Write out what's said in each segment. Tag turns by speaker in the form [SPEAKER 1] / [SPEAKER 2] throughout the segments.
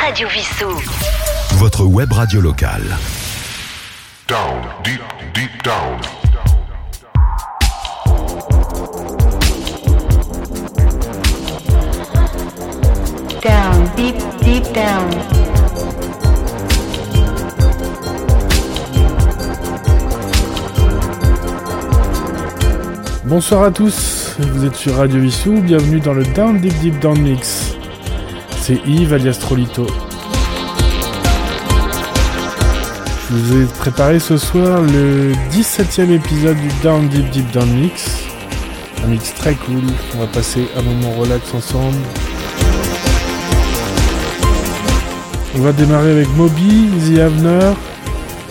[SPEAKER 1] Radio Vissou.
[SPEAKER 2] Votre web radio locale.
[SPEAKER 3] Down, deep, deep down.
[SPEAKER 1] Down, deep, deep down.
[SPEAKER 4] Bonsoir à tous, vous êtes sur Radio Vissou, bienvenue dans le Down Deep Deep Down Mix. C'est Yves alias Trolito. Je vous ai préparé ce soir le 17ème épisode du Down Deep Deep Down Mix. Un mix très cool, on va passer un moment relax ensemble. On va démarrer avec Moby, The Avener,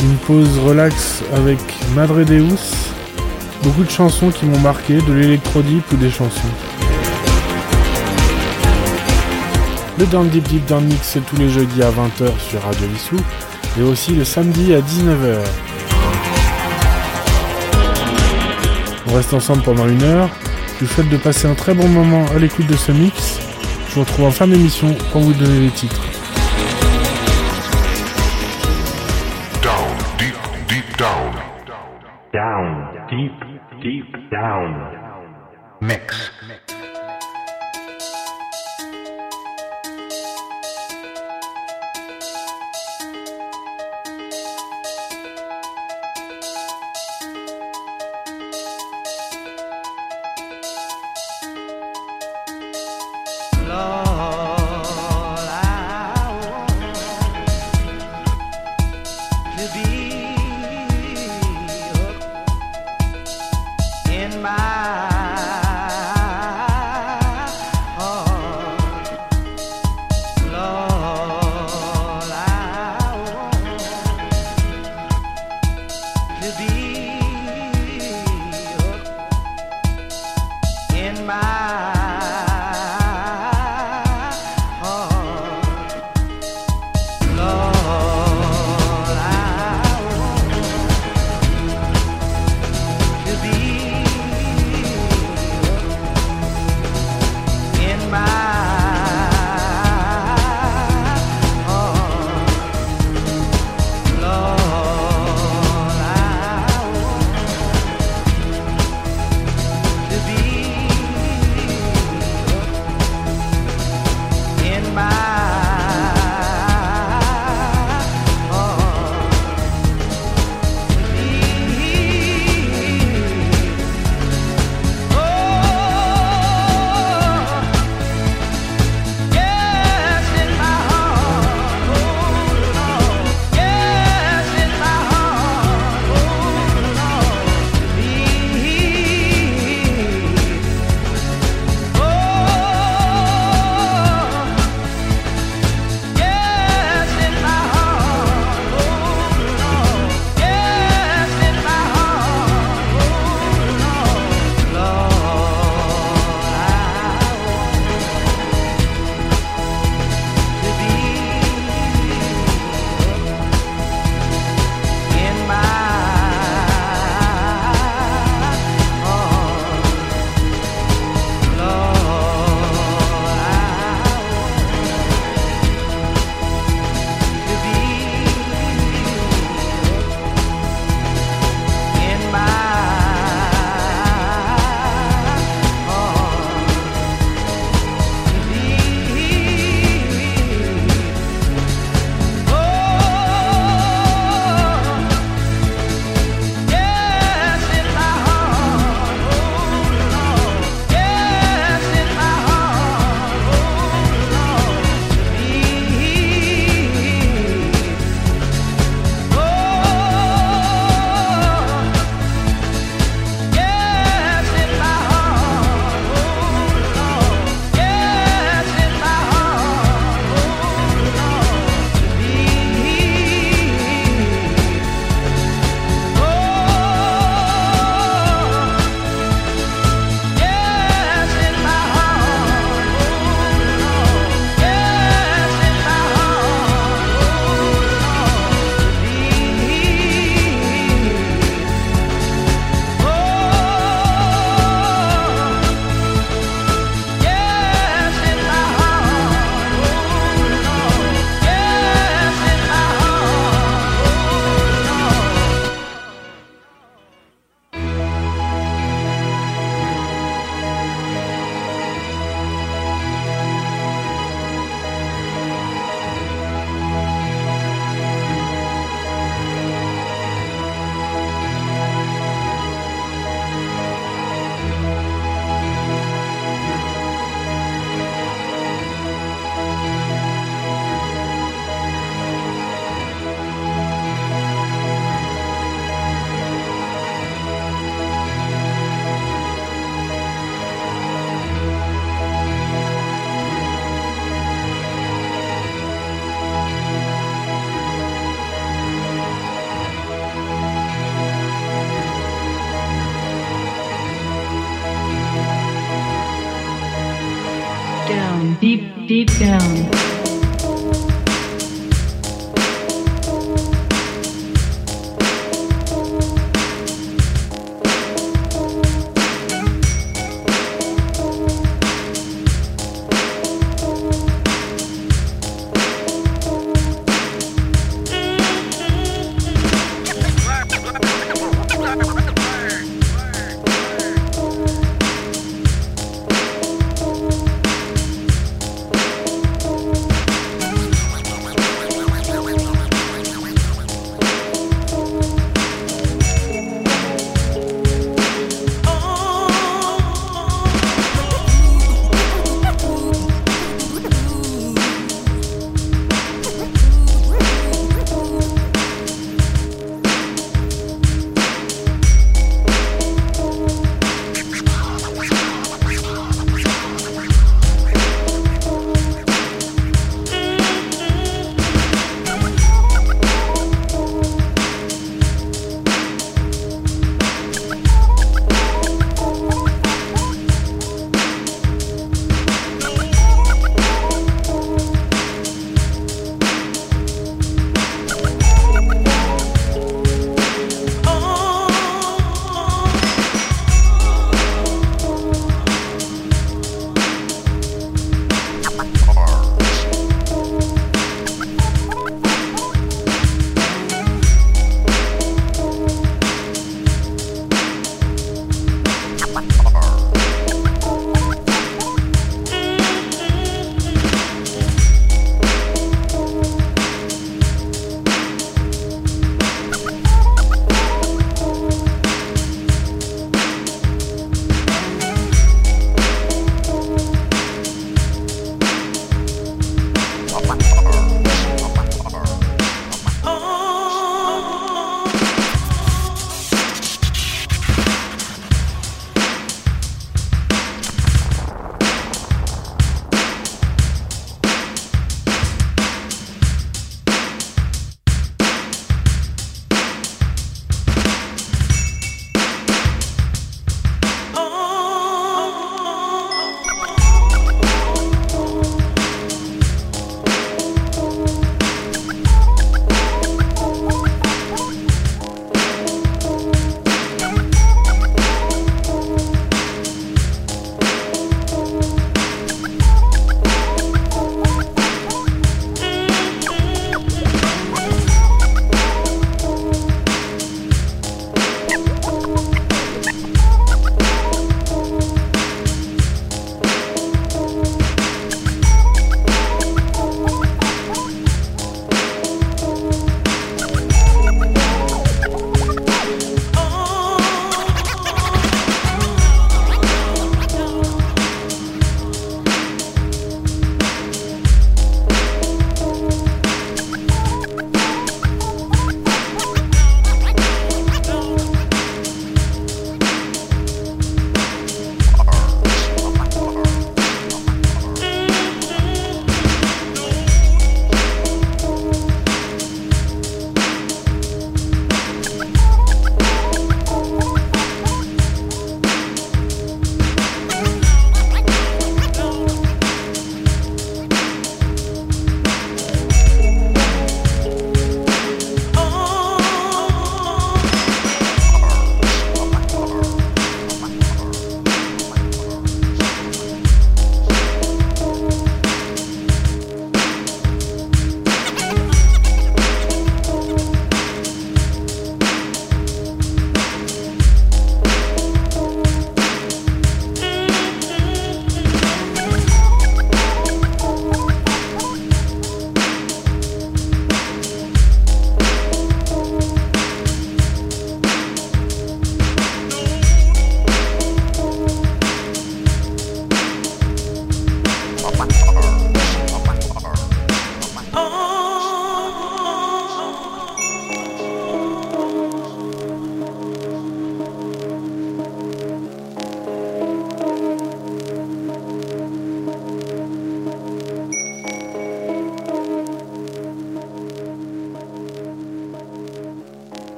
[SPEAKER 4] une pause relax avec Madre Deus, beaucoup de chansons qui m'ont marqué, de l'électrodip ou des chansons. Le Down Deep Deep Down Mix c'est tous les jeudis à 20h sur Radio Vissou et aussi le samedi à 19h. On reste ensemble pendant une heure. Je vous souhaite de passer un très bon moment à l'écoute de ce mix. Je vous retrouve en fin d'émission pour vous donner les titres.
[SPEAKER 3] Down, deep, deep down.
[SPEAKER 5] down, deep, deep down. Mix.
[SPEAKER 6] To be
[SPEAKER 5] deep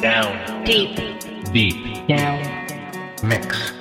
[SPEAKER 5] Down, Deep
[SPEAKER 3] deep,
[SPEAKER 5] down.
[SPEAKER 3] mix.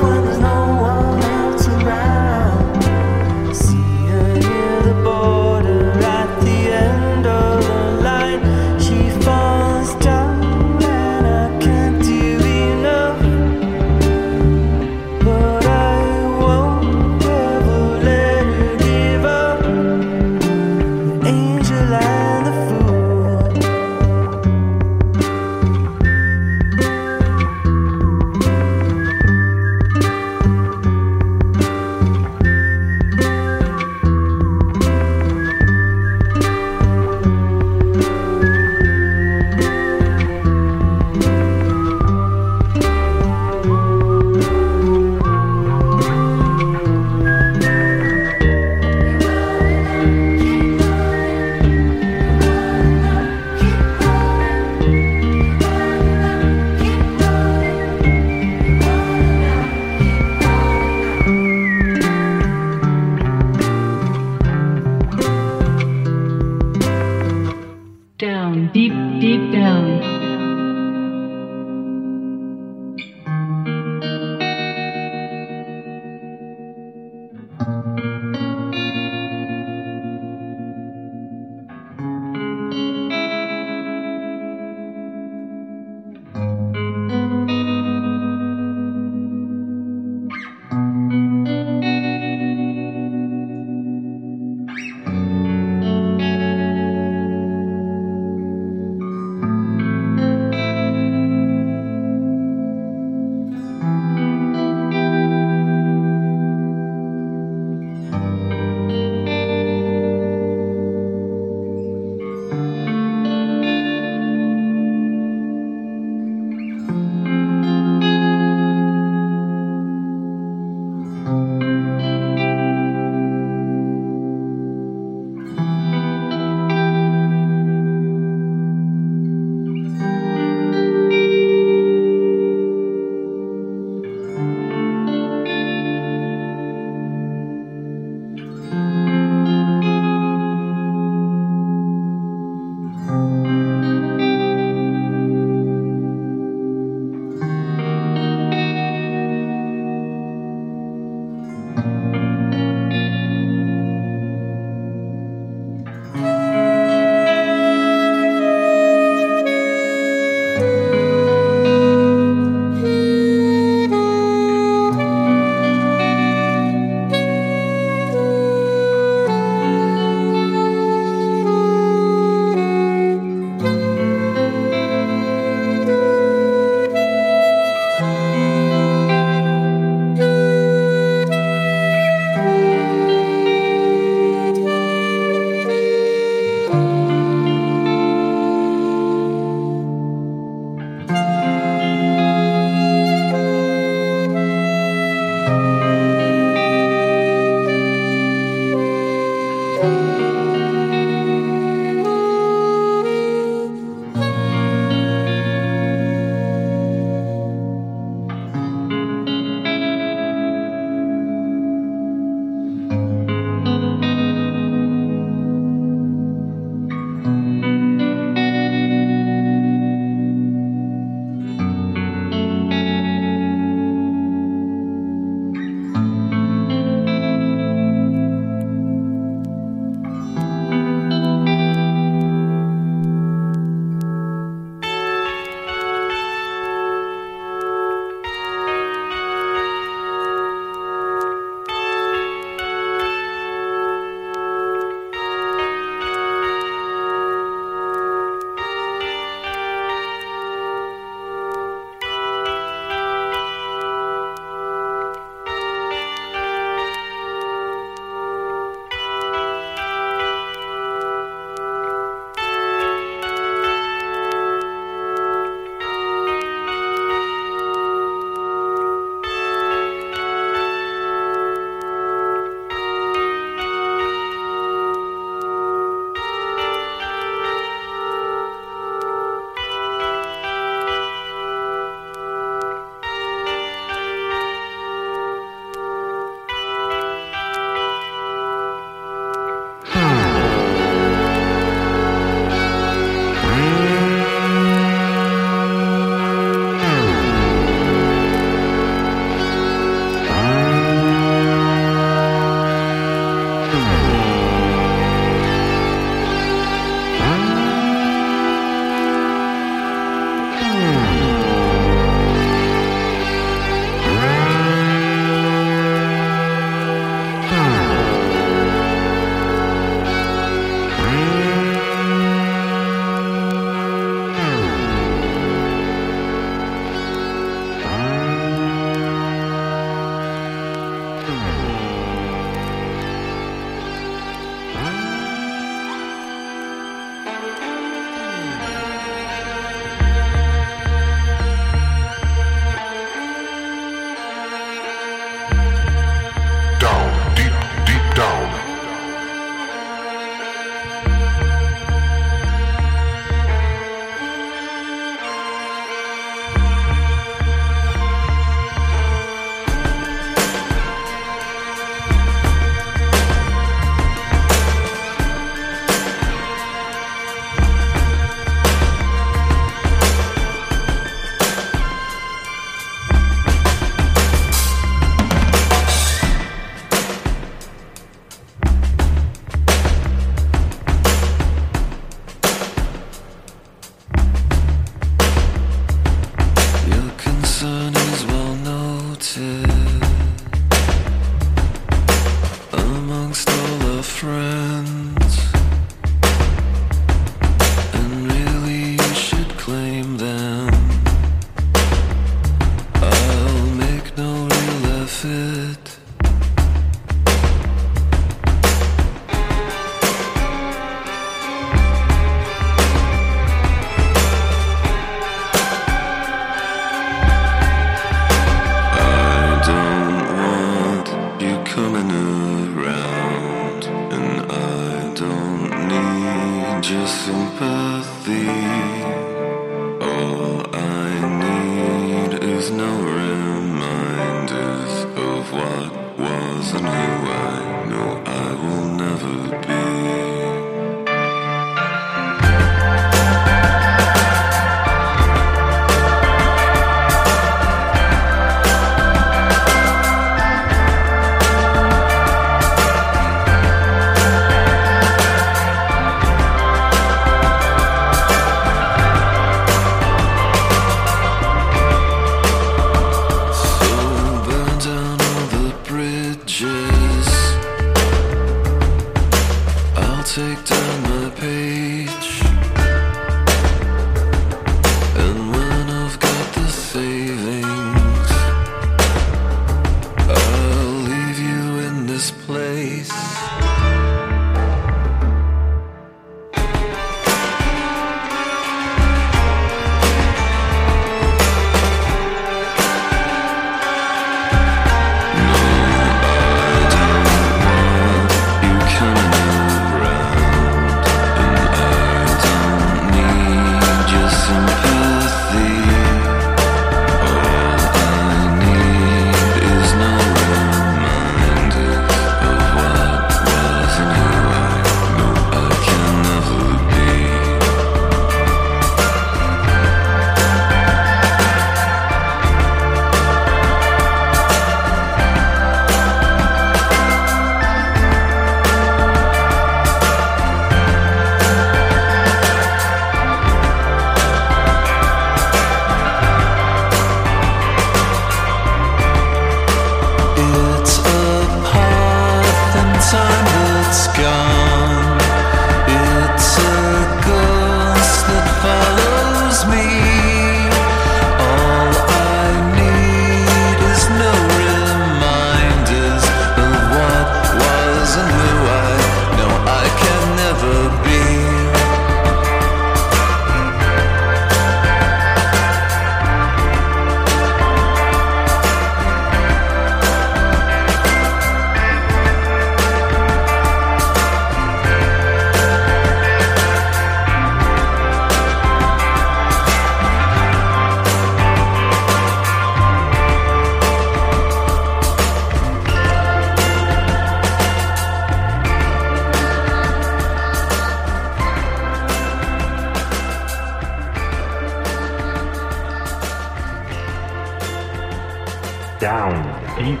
[SPEAKER 5] down, deep,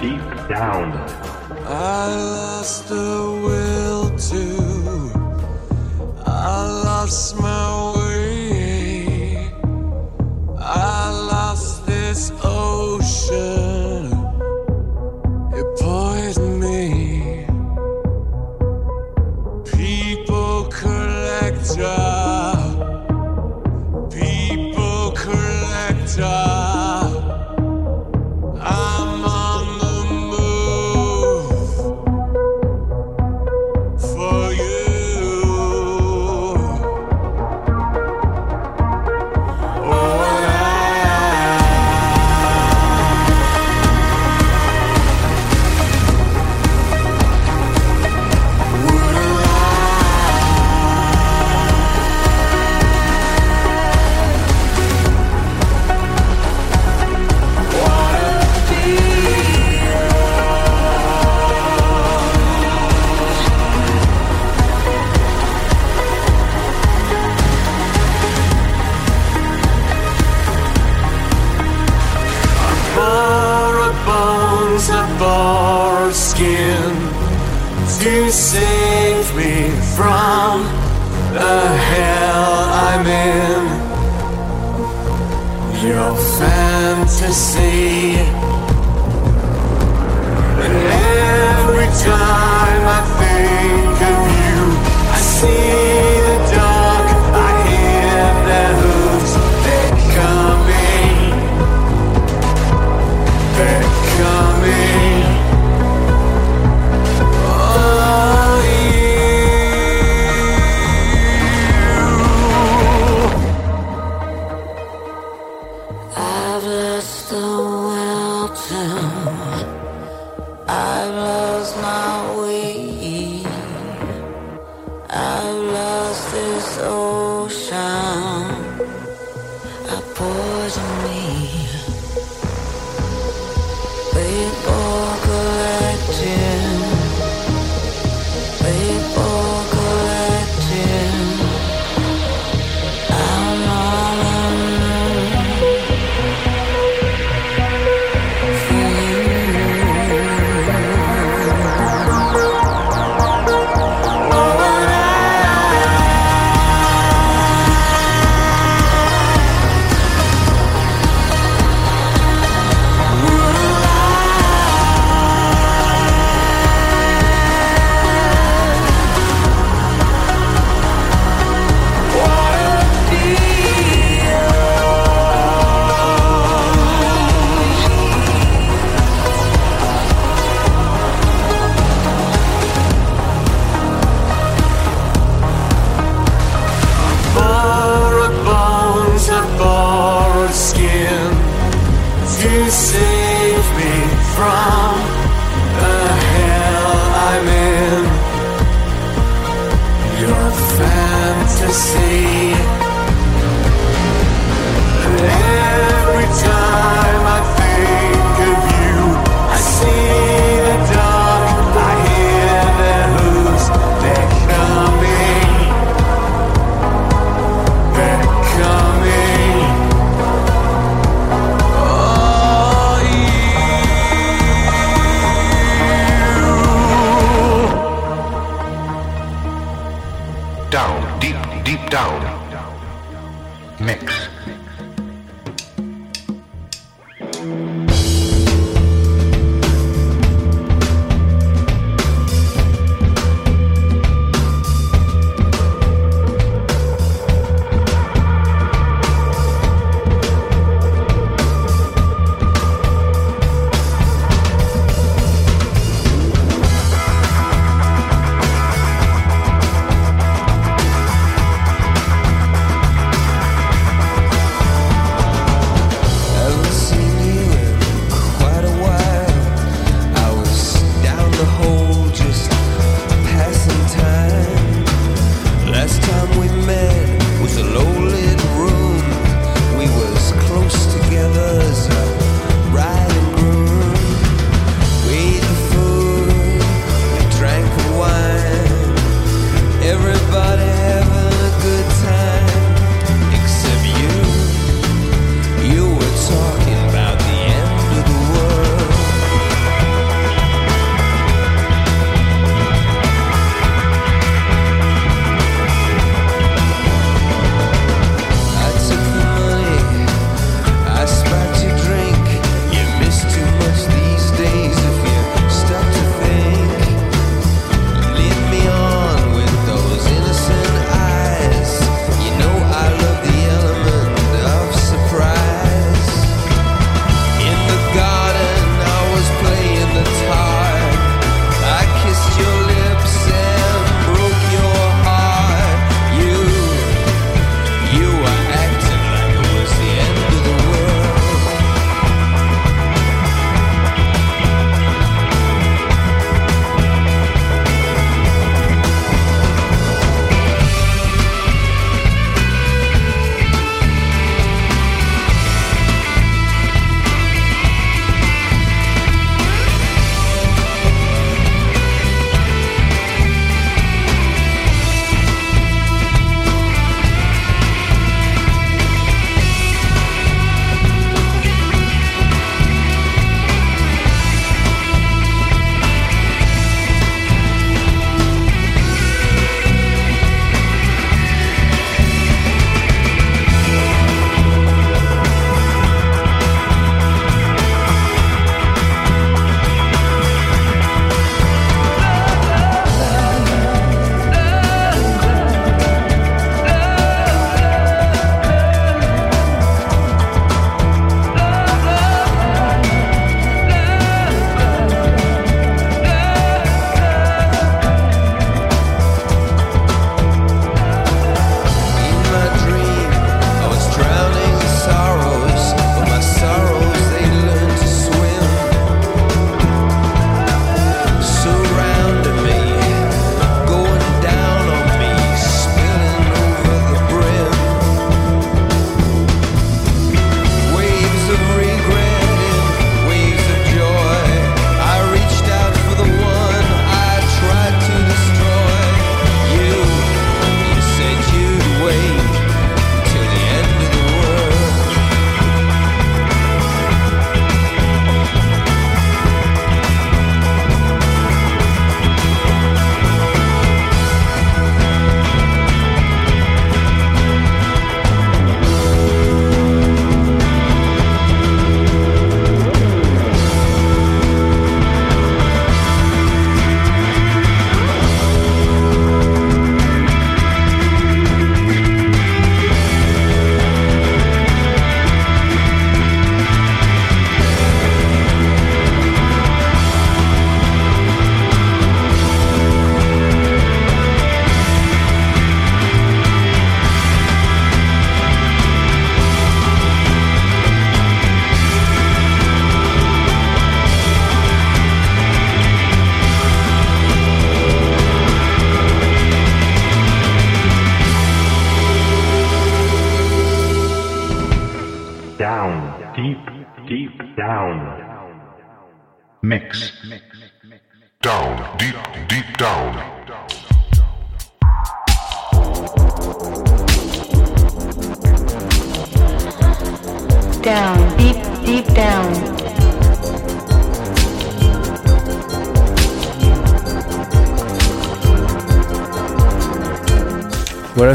[SPEAKER 5] deep down.
[SPEAKER 7] I
[SPEAKER 6] lost the
[SPEAKER 8] will to, I lost my
[SPEAKER 4] will.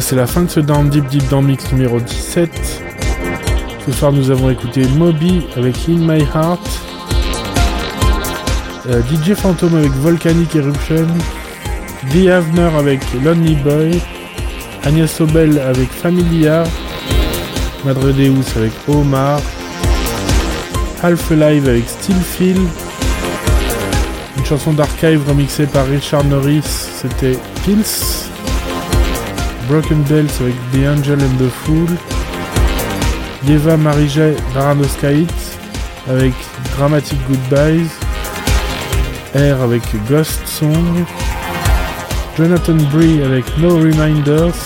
[SPEAKER 4] C'est la fin de ce Down Deep Deep Down Mix numéro 17. Ce soir, nous avons écouté Moby avec In My Heart, euh, DJ Phantom avec Volcanic Eruption, The Havner avec Lonely Boy, Agnès Sobel avec Familia, Madre Deus avec Omar, Half Alive avec Still Feel, une chanson d'archive remixée par Richard Norris, c'était Pills. Broken Bells avec The Angel and the Fool, Yeva Marijay Baranoskait avec Dramatic Goodbyes, Air avec Ghost Song, Jonathan Bree avec No Reminders,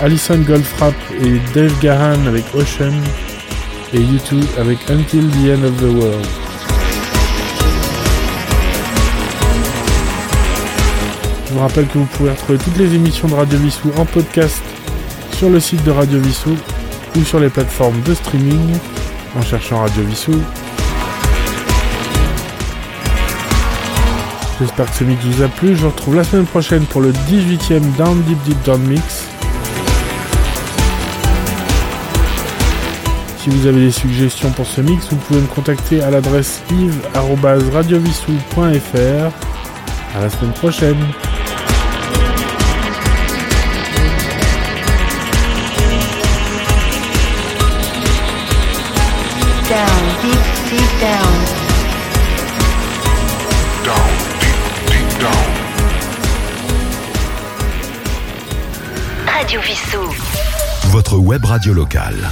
[SPEAKER 4] Alison Goldfrapp et Dave Gahan avec Ocean, et U2 avec Until the End of the World. Vous rappelle que vous pouvez retrouver toutes les émissions de Radio Vissou en podcast sur le site de Radio Vissou ou sur les plateformes de streaming en cherchant Radio Vissou. J'espère que ce mix vous a plu. Je vous retrouve la semaine prochaine pour le 18ème Down Deep Deep Down Mix. Si vous avez des suggestions pour ce mix, vous pouvez me contacter à l'adresse yves.radiovissou.fr. À la semaine prochaine.
[SPEAKER 2] Votre web radio locale.